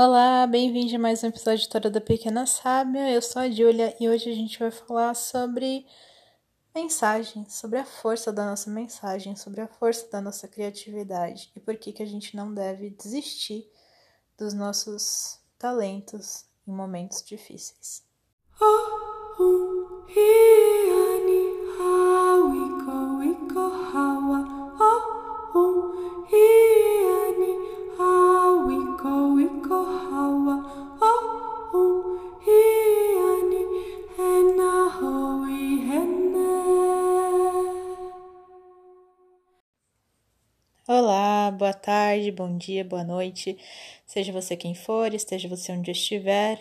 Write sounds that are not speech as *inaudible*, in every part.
Olá, bem-vindo a mais um episódio de Tora da Pequena Sábia. Eu sou a Júlia e hoje a gente vai falar sobre mensagem, sobre a força da nossa mensagem, sobre a força da nossa criatividade e por que, que a gente não deve desistir dos nossos talentos em momentos difíceis. Oh, oh, Olá, boa tarde, bom dia, boa noite, seja você quem for, esteja você onde estiver.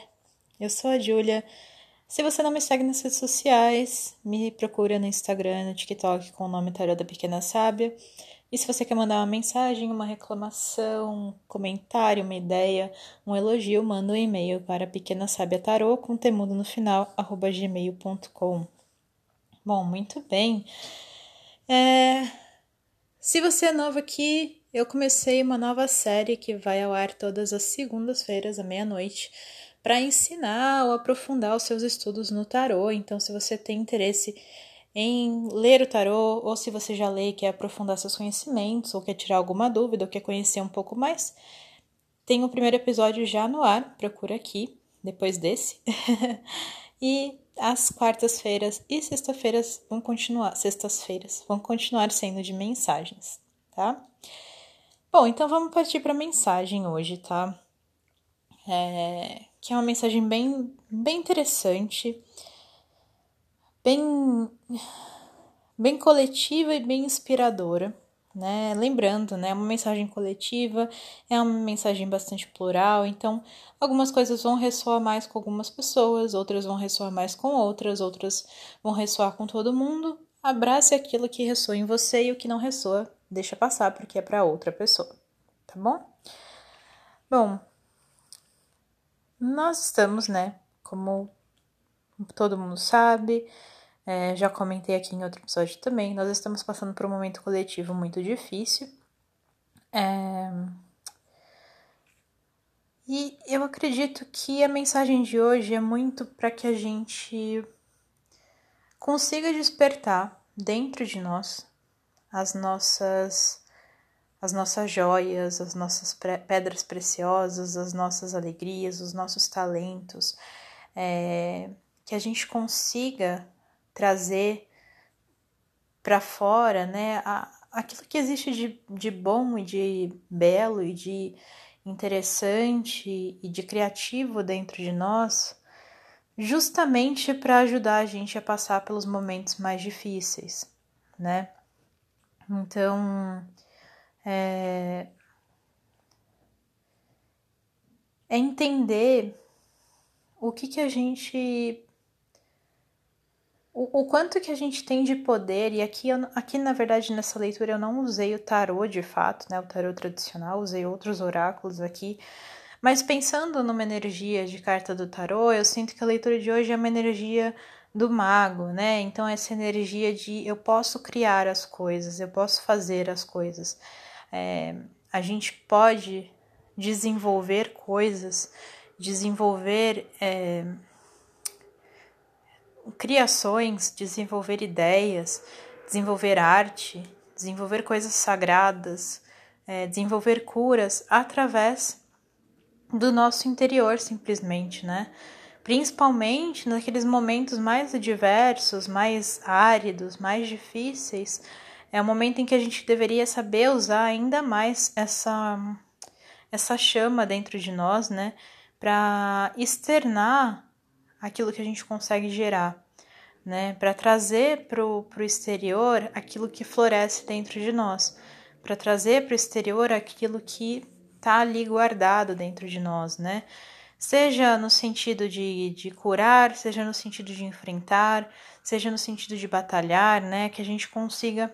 Eu sou a Júlia. Se você não me segue nas redes sociais, me procura no Instagram, no TikTok com o nome Tarô da Pequena Sábia. E se você quer mandar uma mensagem, uma reclamação, um comentário, uma ideia, um elogio, manda um e-mail para pequenasabiatarô com temudo no final, arroba gmail.com. Bom, muito bem. É... Se você é novo aqui, eu comecei uma nova série que vai ao ar todas as segundas-feiras à meia-noite para ensinar ou aprofundar os seus estudos no tarô. Então, se você tem interesse em ler o tarô, ou se você já lê e quer aprofundar seus conhecimentos, ou quer tirar alguma dúvida, ou quer conhecer um pouco mais, tem o primeiro episódio já no ar, procura aqui, depois desse. *laughs* e as quartas-feiras e sexta-feiras vão continuar, sextas-feiras vão continuar sendo de mensagens, tá? Bom, então vamos partir para a mensagem hoje, tá? É, que é uma mensagem bem, bem interessante, bem, bem coletiva e bem inspiradora né? Lembrando, né? Uma mensagem coletiva é uma mensagem bastante plural, então algumas coisas vão ressoar mais com algumas pessoas, outras vão ressoar mais com outras, outras vão ressoar com todo mundo. Abrace aquilo que ressoa em você e o que não ressoa, deixa passar porque é para outra pessoa, tá bom? Bom, nós estamos, né, como todo mundo sabe, é, já comentei aqui em outro episódio também, nós estamos passando por um momento coletivo muito difícil. É... E eu acredito que a mensagem de hoje é muito para que a gente consiga despertar dentro de nós as nossas as nossas joias, as nossas pedras preciosas, as nossas alegrias, os nossos talentos, é, que a gente consiga trazer para fora, né, a, aquilo que existe de, de bom e de belo e de interessante e de criativo dentro de nós, justamente para ajudar a gente a passar pelos momentos mais difíceis, né? Então, é, é entender o que que a gente o, o, quanto que a gente tem de poder, e aqui, aqui na verdade nessa leitura eu não usei o tarô de fato, né, o tarô tradicional, usei outros oráculos aqui, mas pensando numa energia de carta do tarô, eu sinto que a leitura de hoje é uma energia do mago, né? Então essa energia de eu posso criar as coisas, eu posso fazer as coisas, é, a gente pode desenvolver coisas, desenvolver é, criações, desenvolver ideias, desenvolver arte, desenvolver coisas sagradas, é, desenvolver curas através do nosso interior, simplesmente, né? Principalmente naqueles momentos mais adversos, mais áridos, mais difíceis, é o momento em que a gente deveria saber usar ainda mais essa essa chama dentro de nós, né, para externar aquilo que a gente consegue gerar, né? Para trazer para o exterior aquilo que floresce dentro de nós, para trazer para o exterior aquilo que está ali guardado dentro de nós, né? Seja no sentido de, de curar, seja no sentido de enfrentar, seja no sentido de batalhar, né? Que a gente consiga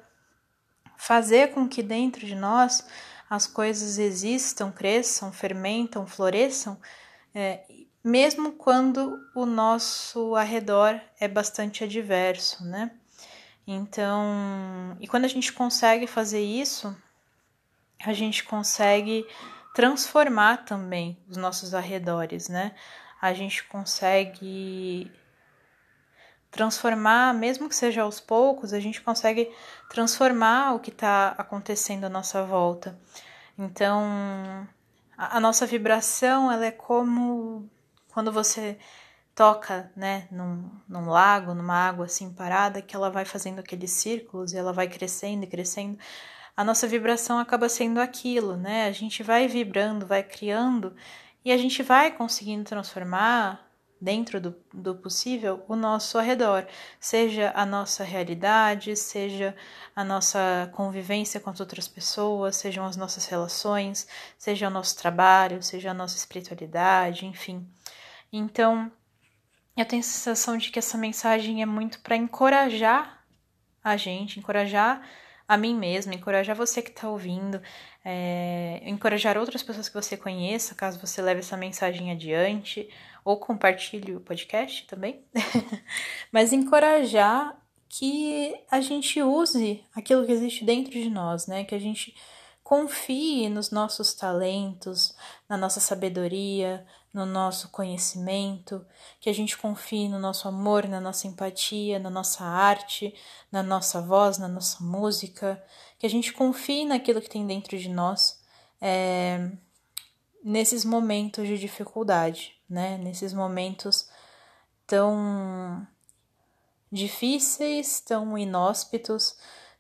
fazer com que dentro de nós as coisas existam, cresçam, fermentam, floresçam é, mesmo quando o nosso arredor é bastante adverso, né? Então, e quando a gente consegue fazer isso, a gente consegue transformar também os nossos arredores, né? A gente consegue transformar, mesmo que seja aos poucos, a gente consegue transformar o que está acontecendo à nossa volta. Então, a, nossa vibração, ela é como quando você toca, né, num, num lago, numa água assim parada, que ela vai fazendo aqueles círculos e ela vai crescendo e crescendo. A nossa vibração acaba sendo aquilo, né? A gente vai vibrando, vai criando e a gente vai conseguindo transformar dentro do, do possível, o nosso arredor, seja a nossa realidade, seja a nossa convivência com as outras pessoas, sejam as nossas relações, seja o nosso trabalho, seja a nossa espiritualidade, enfim. Então, eu tenho a sensação de que essa mensagem é muito para encorajar a gente, encorajar a mim mesma, encorajar você que está ouvindo, é, encorajar outras pessoas que você conheça, caso você leve essa mensagem adiante, ou compartilhe o podcast também, *laughs* mas encorajar que a gente use aquilo que existe dentro de nós, né? Que a gente confie nos nossos talentos, na nossa sabedoria, no nosso conhecimento, que a gente confie no nosso amor, na nossa empatia, na nossa arte, na nossa voz, na nossa música, que a gente confie naquilo que tem dentro de nós é, nesses momentos de dificuldade, né? Nesses momentos tão difíceis, tão inóspitos,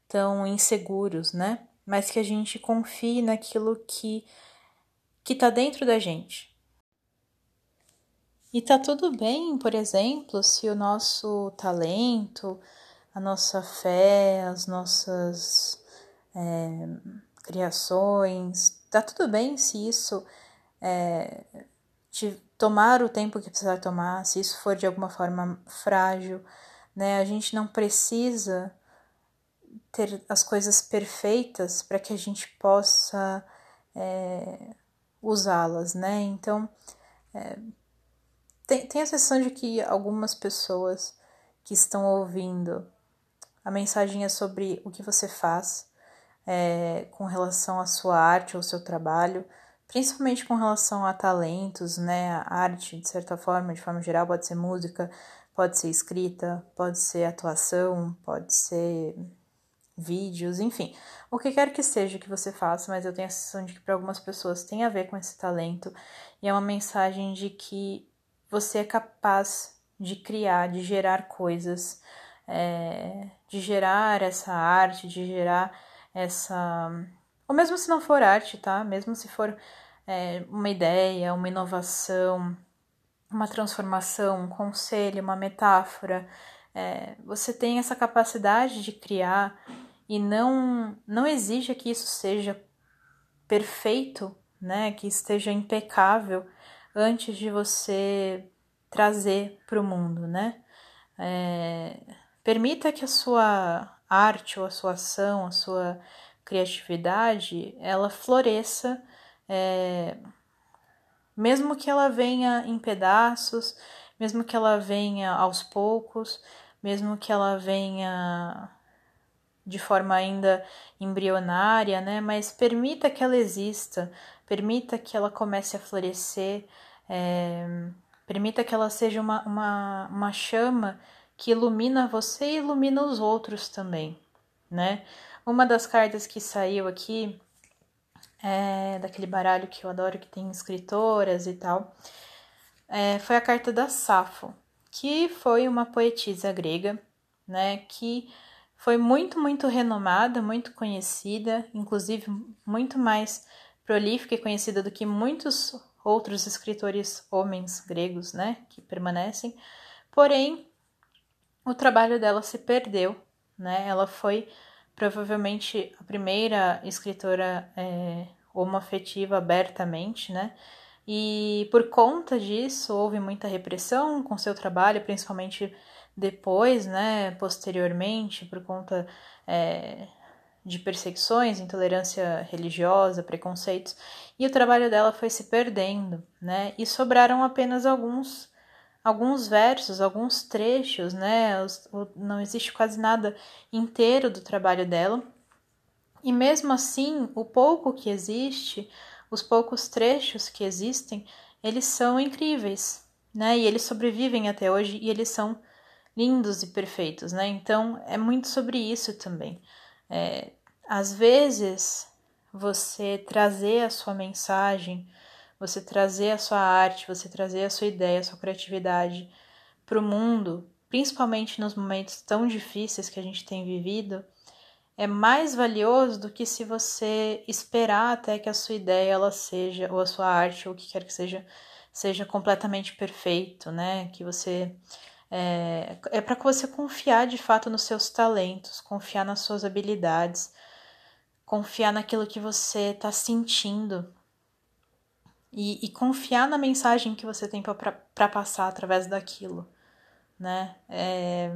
tão inseguros, né? Mas que a gente confie naquilo que que tá dentro da gente, e tá tudo bem, por exemplo, se o nosso talento, a nossa fé, as nossas é, criações, tá tudo bem se isso é, tomar o tempo que precisar tomar, se isso for de alguma forma frágil, né? A gente não precisa ter as coisas perfeitas para que a gente possa é, usá-las, né? Então, é, tem, tem a sensação de que algumas pessoas que estão ouvindo a mensagem é sobre o que você faz é, com relação à sua arte ou seu trabalho, principalmente com relação a talentos, né? A arte, de certa forma, de forma geral, pode ser música, pode ser escrita, pode ser atuação, pode ser vídeos, enfim, o que quer que seja que você faça, mas eu tenho a sensação de que para algumas pessoas tem a ver com esse talento e é uma mensagem de que você é capaz de criar, de gerar coisas, é, de gerar essa arte, de gerar essa. Ou mesmo se não for arte, tá? Mesmo se for é, uma ideia, uma inovação, uma transformação, um conselho, uma metáfora, é, você tem essa capacidade de criar e não, não exija que isso seja perfeito, né? Que esteja impecável antes de você trazer para o mundo, né? É, permita que a sua arte ou a sua ação, a sua criatividade, ela floresça, é, mesmo que ela venha em pedaços, mesmo que ela venha aos poucos, mesmo que ela venha de forma ainda embrionária, né? Mas permita que ela exista, permita que ela comece a florescer, é, permita que ela seja uma, uma, uma chama que ilumina você e ilumina os outros também, né? Uma das cartas que saiu aqui é daquele baralho que eu adoro, que tem escritoras e tal, é, foi a carta da Safo, que foi uma poetisa grega, né? Que foi muito, muito renomada, muito conhecida, inclusive muito mais prolífica e conhecida do que muitos outros escritores homens gregos, né, que permanecem. Porém, o trabalho dela se perdeu, né? Ela foi provavelmente a primeira escritora é, homoafetiva abertamente, né? E por conta disso houve muita repressão com seu trabalho, principalmente depois, né, posteriormente, por conta é, de perseguições, intolerância religiosa, preconceitos, e o trabalho dela foi se perdendo, né? E sobraram apenas alguns alguns versos, alguns trechos, né? Não existe quase nada inteiro do trabalho dela. E mesmo assim, o pouco que existe, os poucos trechos que existem, eles são incríveis, né? E eles sobrevivem até hoje e eles são lindos e perfeitos, né? Então é muito sobre isso também. É, às vezes você trazer a sua mensagem, você trazer a sua arte, você trazer a sua ideia, a sua criatividade para o mundo, principalmente nos momentos tão difíceis que a gente tem vivido, é mais valioso do que se você esperar até que a sua ideia ela seja ou a sua arte ou o que quer que seja seja completamente perfeito, né? Que você é, é para que você confiar de fato nos seus talentos, confiar nas suas habilidades, confiar naquilo que você está sentindo e, e, confiar na mensagem que você tem para passar através daquilo, né? É...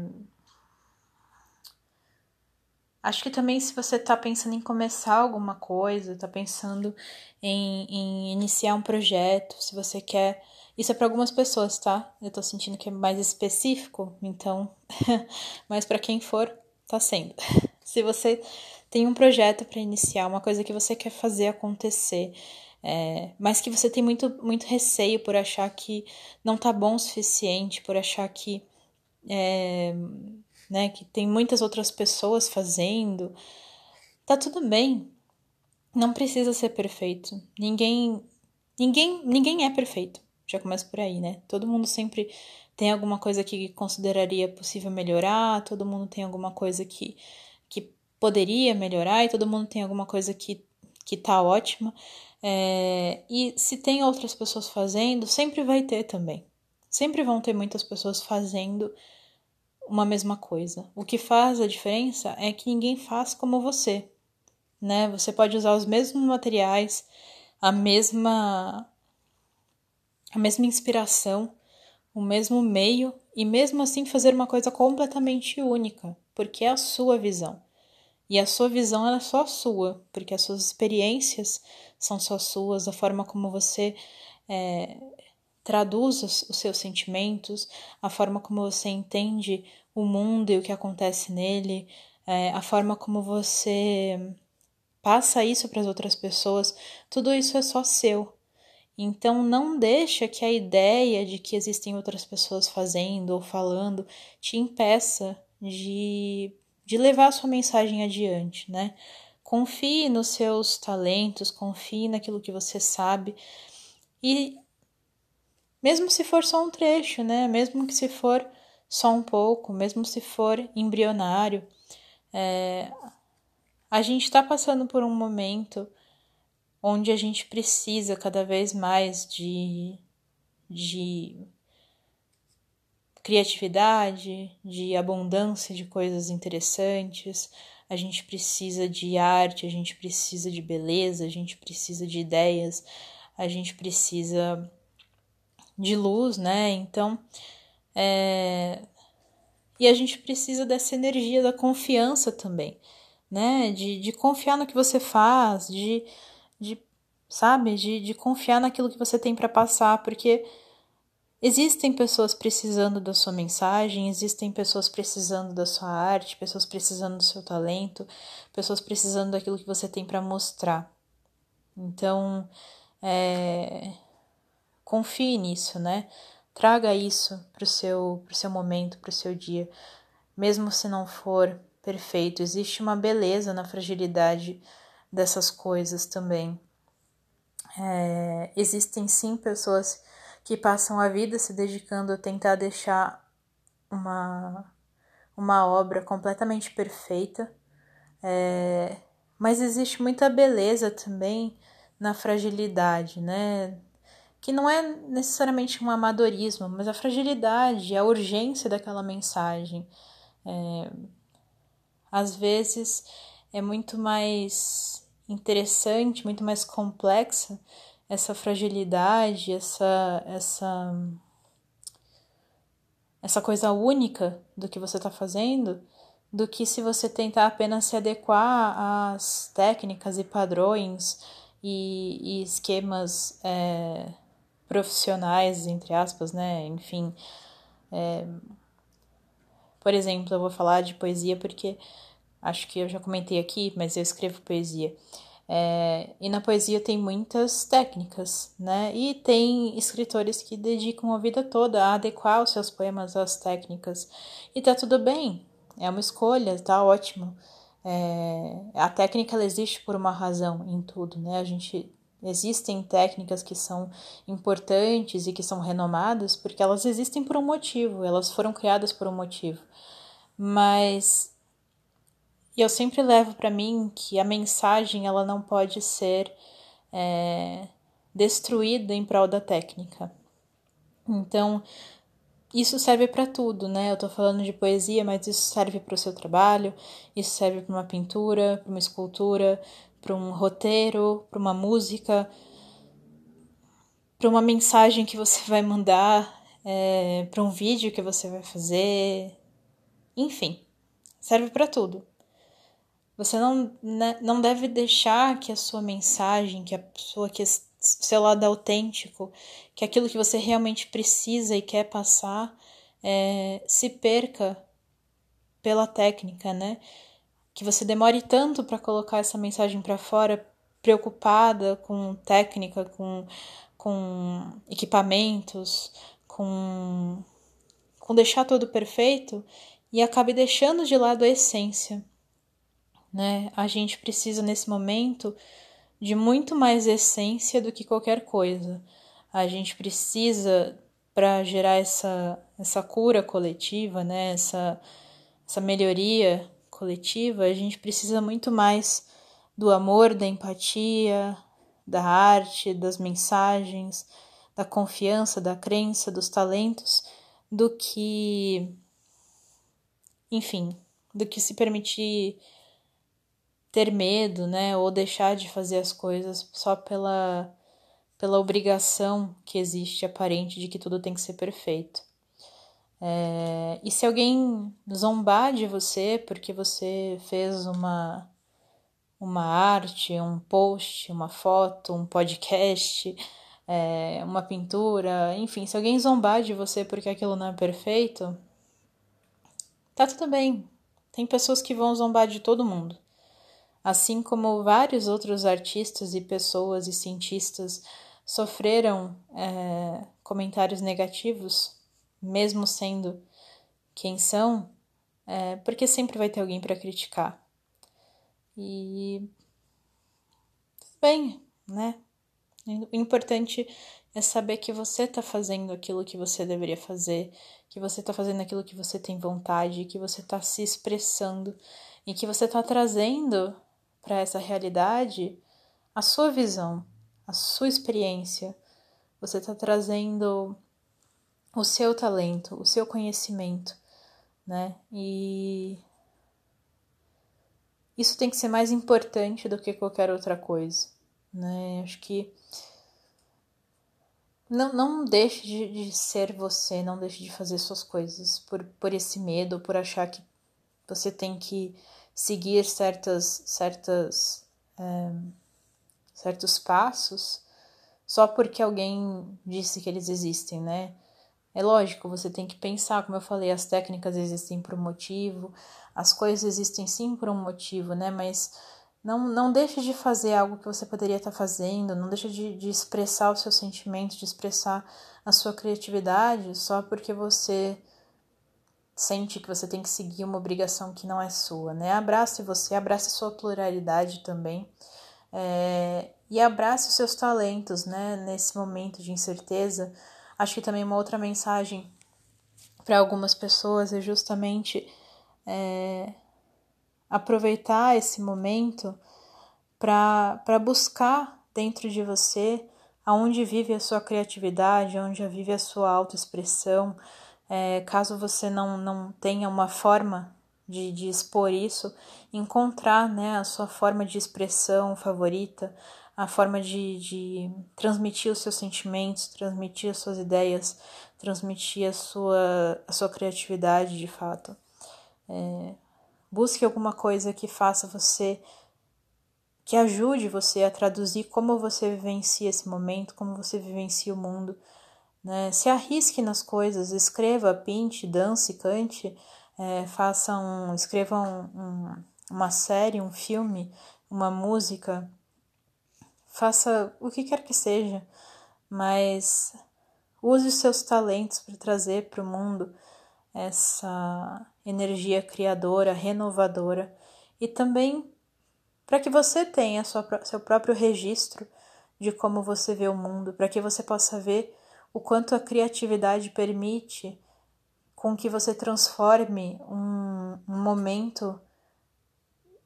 Acho que também se você está pensando em começar alguma coisa, está pensando em, em iniciar um projeto, se você quer isso é para algumas pessoas, tá? Eu tô sentindo que é mais específico, então, *laughs* mas para quem for, tá sendo. *laughs* Se você tem um projeto para iniciar, uma coisa que você quer fazer acontecer, é, mas que você tem muito, muito receio por achar que não tá bom o suficiente, por achar que, é, né, que tem muitas outras pessoas fazendo, tá tudo bem. Não precisa ser perfeito. Ninguém, ninguém, ninguém é perfeito. Já começa por aí, né? Todo mundo sempre tem alguma coisa que consideraria possível melhorar, todo mundo tem alguma coisa que, que poderia melhorar e todo mundo tem alguma coisa que, que tá ótima. É, e se tem outras pessoas fazendo, sempre vai ter também. Sempre vão ter muitas pessoas fazendo uma mesma coisa. O que faz a diferença é que ninguém faz como você, né? Você pode usar os mesmos materiais, a mesma a mesma inspiração, o mesmo meio e mesmo assim fazer uma coisa completamente única, porque é a sua visão. E a sua visão é só sua, porque as suas experiências são só suas, a forma como você é, traduz os seus sentimentos, a forma como você entende o mundo e o que acontece nele, é, a forma como você passa isso para as outras pessoas, tudo isso é só seu. Então não deixa que a ideia de que existem outras pessoas fazendo ou falando te impeça de, de levar a sua mensagem adiante, né? Confie nos seus talentos, confie naquilo que você sabe e mesmo se for só um trecho, né? Mesmo que se for só um pouco, mesmo se for embrionário, é, a gente está passando por um momento onde a gente precisa cada vez mais de, de criatividade, de abundância de coisas interessantes, a gente precisa de arte, a gente precisa de beleza, a gente precisa de ideias, a gente precisa de luz, né? Então, é... e a gente precisa dessa energia da confiança também, né? De, de confiar no que você faz, de de sabe, de, de confiar naquilo que você tem para passar, porque existem pessoas precisando da sua mensagem, existem pessoas precisando da sua arte, pessoas precisando do seu talento, pessoas precisando daquilo que você tem para mostrar. Então, é, confie nisso, né? Traga isso para o seu, seu momento, para o seu dia, mesmo se não for perfeito. Existe uma beleza na fragilidade dessas coisas também. É, existem sim pessoas que passam a vida se dedicando a tentar deixar uma, uma obra completamente perfeita, é, mas existe muita beleza também na fragilidade, né? Que não é necessariamente um amadorismo, mas a fragilidade, a urgência daquela mensagem. É, às vezes é muito mais interessante, muito mais complexa essa fragilidade, essa essa essa coisa única do que você está fazendo, do que se você tentar apenas se adequar às técnicas e padrões e, e esquemas é, profissionais, entre aspas, né? Enfim, é, por exemplo, eu vou falar de poesia porque acho que eu já comentei aqui, mas eu escrevo poesia. É, e na poesia tem muitas técnicas, né? E tem escritores que dedicam a vida toda a adequar os seus poemas às técnicas. E tá tudo bem, é uma escolha, tá ótimo. É, a técnica ela existe por uma razão em tudo, né? A gente existem técnicas que são importantes e que são renomadas porque elas existem por um motivo, elas foram criadas por um motivo. Mas eu sempre levo para mim que a mensagem ela não pode ser é, destruída em prol da técnica. Então, isso serve para tudo, né? Eu tô falando de poesia, mas isso serve para o seu trabalho, isso serve para uma pintura, para uma escultura, para um roteiro, para uma música, para uma mensagem que você vai mandar, é, para um vídeo que você vai fazer, enfim, serve para tudo. Você não, né, não deve deixar que a sua mensagem, que a sua que seu lado autêntico, que aquilo que você realmente precisa e quer passar é, se perca pela técnica, né? Que você demore tanto para colocar essa mensagem para fora, preocupada com técnica, com, com equipamentos, com, com deixar tudo perfeito e acabe deixando de lado a essência, né? A gente precisa nesse momento de muito mais essência do que qualquer coisa. A gente precisa para gerar essa essa cura coletiva, né? Essa essa melhoria coletiva, a gente precisa muito mais do amor, da empatia, da arte, das mensagens, da confiança, da crença, dos talentos, do que enfim, do que se permitir ter medo, né, ou deixar de fazer as coisas só pela pela obrigação que existe aparente de que tudo tem que ser perfeito. É, e se alguém zombar de você porque você fez uma uma arte, um post, uma foto, um podcast, *laughs* é, uma pintura, enfim, se alguém zombar de você porque aquilo não é perfeito, tá tudo bem. Tem pessoas que vão zombar de todo mundo assim como vários outros artistas e pessoas e cientistas sofreram é, comentários negativos, mesmo sendo quem são, é, porque sempre vai ter alguém para criticar. E bem, né? O importante é saber que você está fazendo aquilo que você deveria fazer, que você está fazendo aquilo que você tem vontade, que você está se expressando e que você está trazendo para essa realidade a sua visão, a sua experiência. Você está trazendo o seu talento, o seu conhecimento, né? E isso tem que ser mais importante do que qualquer outra coisa, né? Acho que não, não deixe de, de ser você, não deixe de fazer suas coisas por, por esse medo, por achar que você tem que seguir certas, certas, é, certos passos só porque alguém disse que eles existem, né? É lógico, você tem que pensar, como eu falei, as técnicas existem por um motivo, as coisas existem sim por um motivo, né? Mas não, não deixe de fazer algo que você poderia estar fazendo, não deixe de, de expressar os seus sentimentos, de expressar a sua criatividade só porque você sente que você tem que seguir uma obrigação que não é sua, né? Abrace você, abrace sua pluralidade também. É, e abrace os seus talentos, né? Nesse momento de incerteza. Acho que também uma outra mensagem para algumas pessoas é justamente é, aproveitar esse momento para buscar dentro de você aonde vive a sua criatividade, onde vive a sua autoexpressão, é, caso você não, não tenha uma forma de, de expor isso, encontrar né, a sua forma de expressão favorita, a forma de, de transmitir os seus sentimentos, transmitir as suas ideias, transmitir a sua, a sua criatividade de fato. É, busque alguma coisa que faça você, que ajude você a traduzir como você vivencia esse momento, como você vivencia o mundo né? Se arrisque nas coisas, escreva, pinte, dance, cante, é, faça um, escreva um, um, uma série, um filme, uma música, faça o que quer que seja, mas use os seus talentos para trazer para o mundo essa energia criadora, renovadora e também para que você tenha sua, seu próprio registro de como você vê o mundo, para que você possa ver o quanto a criatividade permite com que você transforme um, um momento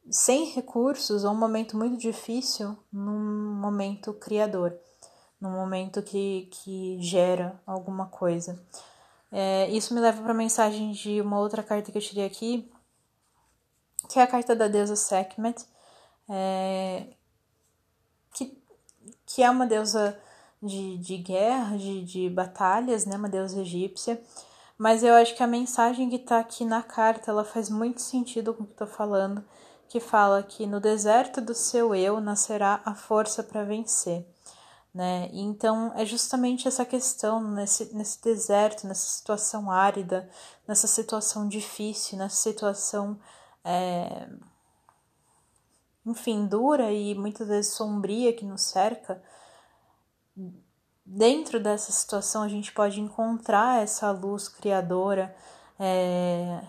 sem recursos ou um momento muito difícil num momento criador, num momento que, que gera alguma coisa. É, isso me leva para a mensagem de uma outra carta que eu tirei aqui, que é a carta da deusa Sekhmet, é, que, que é uma deusa de, de guerra, de, de batalhas, né, uma deusa egípcia, mas eu acho que a mensagem que está aqui na carta ela faz muito sentido com o que estou falando, que fala que no deserto do seu eu nascerá a força para vencer. Né? Então é justamente essa questão nesse, nesse deserto, nessa situação árida, nessa situação difícil, nessa situação, é, enfim, dura e muitas vezes sombria que nos cerca. Dentro dessa situação a gente pode encontrar essa luz criadora é,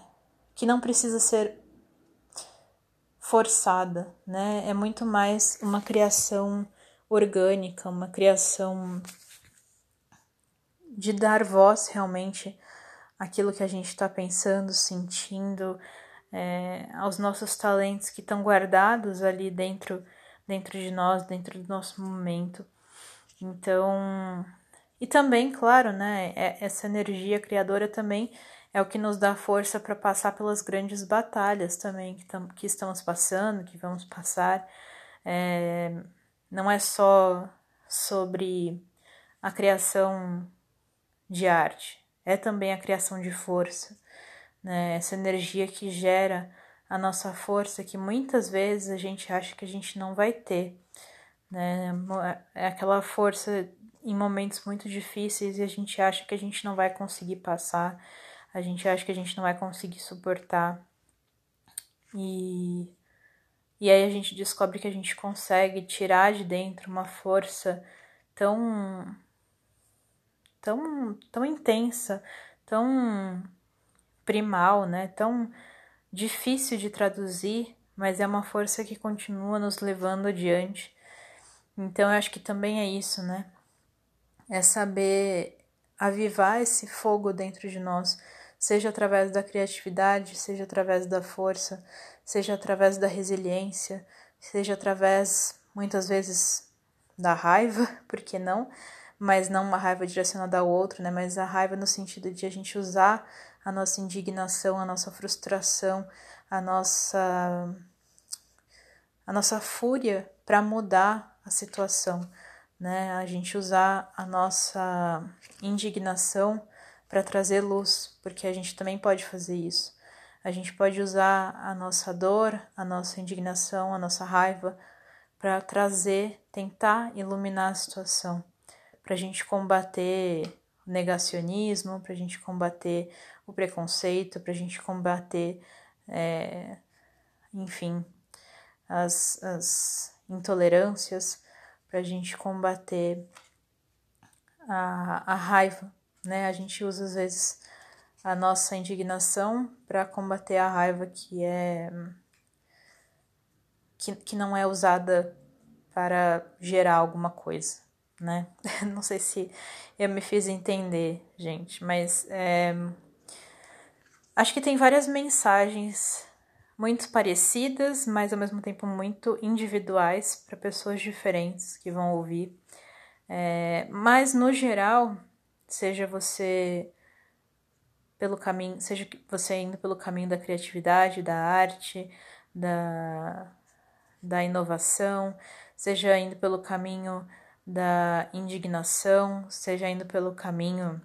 que não precisa ser forçada, né? É muito mais uma criação orgânica, uma criação de dar voz realmente àquilo que a gente está pensando, sentindo, é, aos nossos talentos que estão guardados ali dentro, dentro de nós, dentro do nosso momento. Então, e também, claro, né? É, essa energia criadora também é o que nos dá força para passar pelas grandes batalhas também que, tam, que estamos passando, que vamos passar. É, não é só sobre a criação de arte, é também a criação de força, né? essa energia que gera a nossa força que muitas vezes a gente acha que a gente não vai ter. Né? É aquela força em momentos muito difíceis e a gente acha que a gente não vai conseguir passar a gente acha que a gente não vai conseguir suportar. E, e aí a gente descobre que a gente consegue tirar de dentro uma força tão tão tão intensa, tão primal, né? Tão difícil de traduzir, mas é uma força que continua nos levando adiante. Então eu acho que também é isso, né? É saber avivar esse fogo dentro de nós, seja através da criatividade, seja através da força, seja através da resiliência, seja através, muitas vezes, da raiva, *laughs* por que não? Mas não uma raiva direcionada ao outro, né? Mas a raiva no sentido de a gente usar a nossa indignação, a nossa frustração, a nossa a nossa fúria para mudar a situação, né? A gente usar a nossa indignação para trazer luz, porque a gente também pode fazer isso. A gente pode usar a nossa dor, a nossa indignação, a nossa raiva para trazer, tentar iluminar a situação, para a gente combater o negacionismo, para a gente combater o preconceito, para a gente combater, é, enfim, as, as intolerâncias, para a gente combater a, a raiva né? A gente usa às vezes a nossa indignação para combater a raiva que é que, que não é usada para gerar alguma coisa, né? *laughs* Não sei se eu me fiz entender, gente, mas é, acho que tem várias mensagens muito parecidas, mas ao mesmo tempo muito individuais para pessoas diferentes que vão ouvir. É, mas no geral, seja você pelo caminho, seja você indo pelo caminho da criatividade, da arte, da, da inovação, seja indo pelo caminho da indignação, seja indo pelo caminho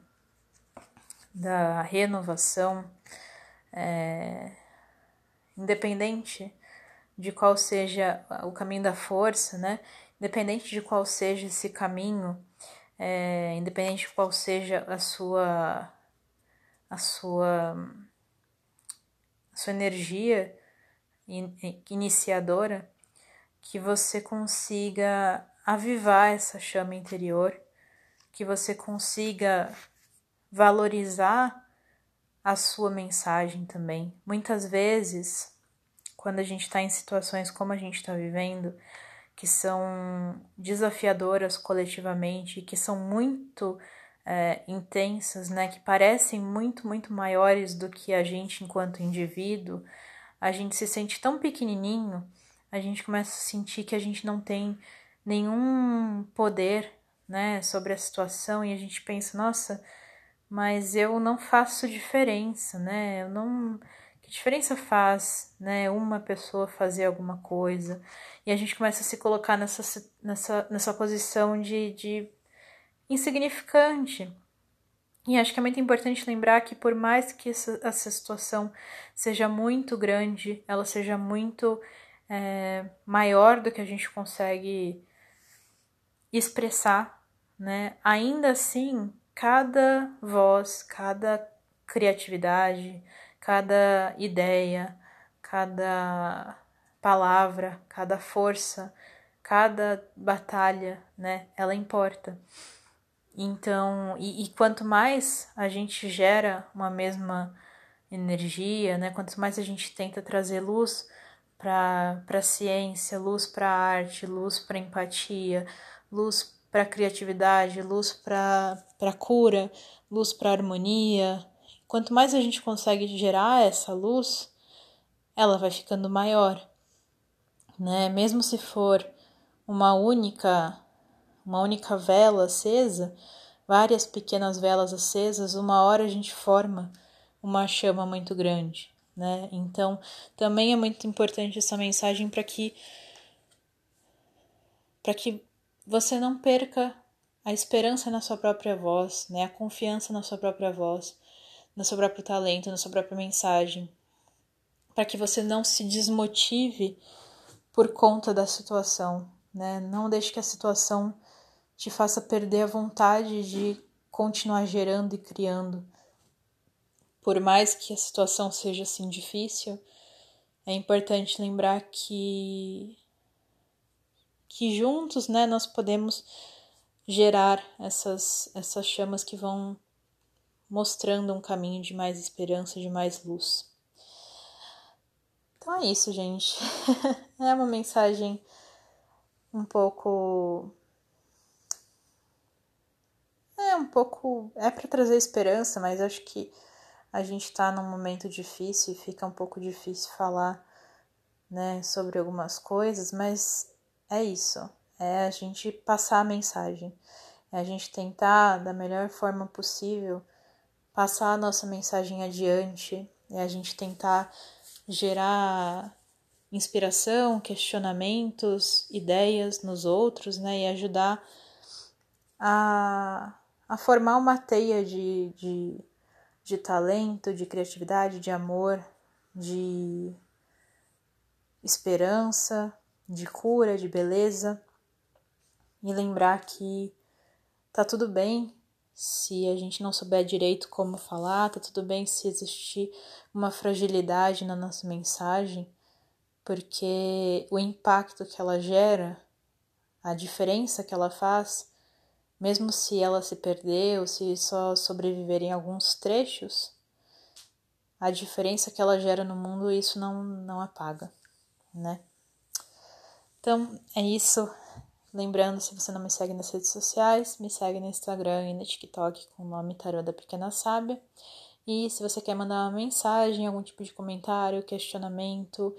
da renovação, é, independente de qual seja o caminho da força, né? Independente de qual seja esse caminho, é, independente de qual seja a sua a sua a sua energia in, iniciadora, que você consiga avivar essa chama interior, que você consiga valorizar a sua mensagem também. Muitas vezes, quando a gente está em situações como a gente está vivendo, que são desafiadoras coletivamente, que são muito é, intensas, né, que parecem muito, muito maiores do que a gente enquanto indivíduo, a gente se sente tão pequenininho, a gente começa a sentir que a gente não tem nenhum poder, né, sobre a situação e a gente pensa, nossa, mas eu não faço diferença, né? Eu não que diferença faz, né, uma pessoa fazer alguma coisa? E a gente começa a se colocar nessa, nessa, nessa posição de, de insignificante. E acho que é muito importante lembrar que, por mais que essa, essa situação seja muito grande, ela seja muito é, maior do que a gente consegue expressar, né? Ainda assim, cada voz, cada criatividade, cada ideia, cada palavra, cada força, cada batalha, né? Ela importa. Então, e, e, quanto mais a gente gera uma mesma energia, né? Quanto mais a gente tenta trazer luz para a ciência, luz para arte, luz para empatia, luz para criatividade, luz para cura, luz para harmonia. Quanto mais a gente consegue gerar essa luz, ela vai ficando maior, né? Mesmo se for uma única uma única vela acesa, várias pequenas velas acesas, uma hora a gente forma uma chama muito grande, né? Então, também é muito importante essa mensagem para que para que você não perca a esperança na sua própria voz, né? A confiança na sua própria voz, no seu próprio talento, na sua própria mensagem, para que você não se desmotive por conta da situação, né? Não deixe que a situação te faça perder a vontade de continuar gerando e criando. Por mais que a situação seja assim difícil, é importante lembrar que que juntos, né, nós podemos gerar essas essas chamas que vão mostrando um caminho de mais esperança, de mais luz. Então é isso, gente. *laughs* é uma mensagem um pouco é um pouco é para trazer esperança, mas acho que a gente está num momento difícil e fica um pouco difícil falar, né, sobre algumas coisas, mas é isso, é a gente passar a mensagem, é a gente tentar da melhor forma possível passar a nossa mensagem adiante, é a gente tentar gerar inspiração, questionamentos, ideias nos outros, né, e ajudar a, a formar uma teia de, de, de talento, de criatividade, de amor, de esperança, de cura, de beleza e lembrar que tá tudo bem se a gente não souber direito como falar, tá tudo bem se existir uma fragilidade na nossa mensagem, porque o impacto que ela gera, a diferença que ela faz, mesmo se ela se perder ou se só sobreviver em alguns trechos, a diferença que ela gera no mundo, isso não, não apaga, né? Então é isso. Lembrando, se você não me segue nas redes sociais, me segue no Instagram e no TikTok com o nome Tarô da Pequena Sábia. E se você quer mandar uma mensagem, algum tipo de comentário, questionamento,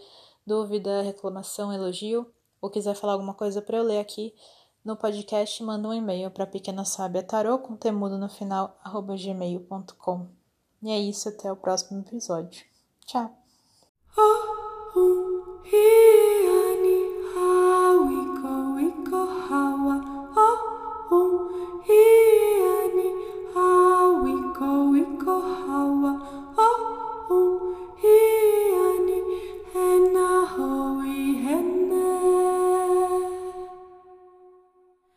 dúvida, reclamação, elogio, ou quiser falar alguma coisa para eu ler aqui no podcast, manda um e-mail para pequena sábia tarô com temudo no final, arroba gmail.com. E é isso, até o próximo episódio. Tchau!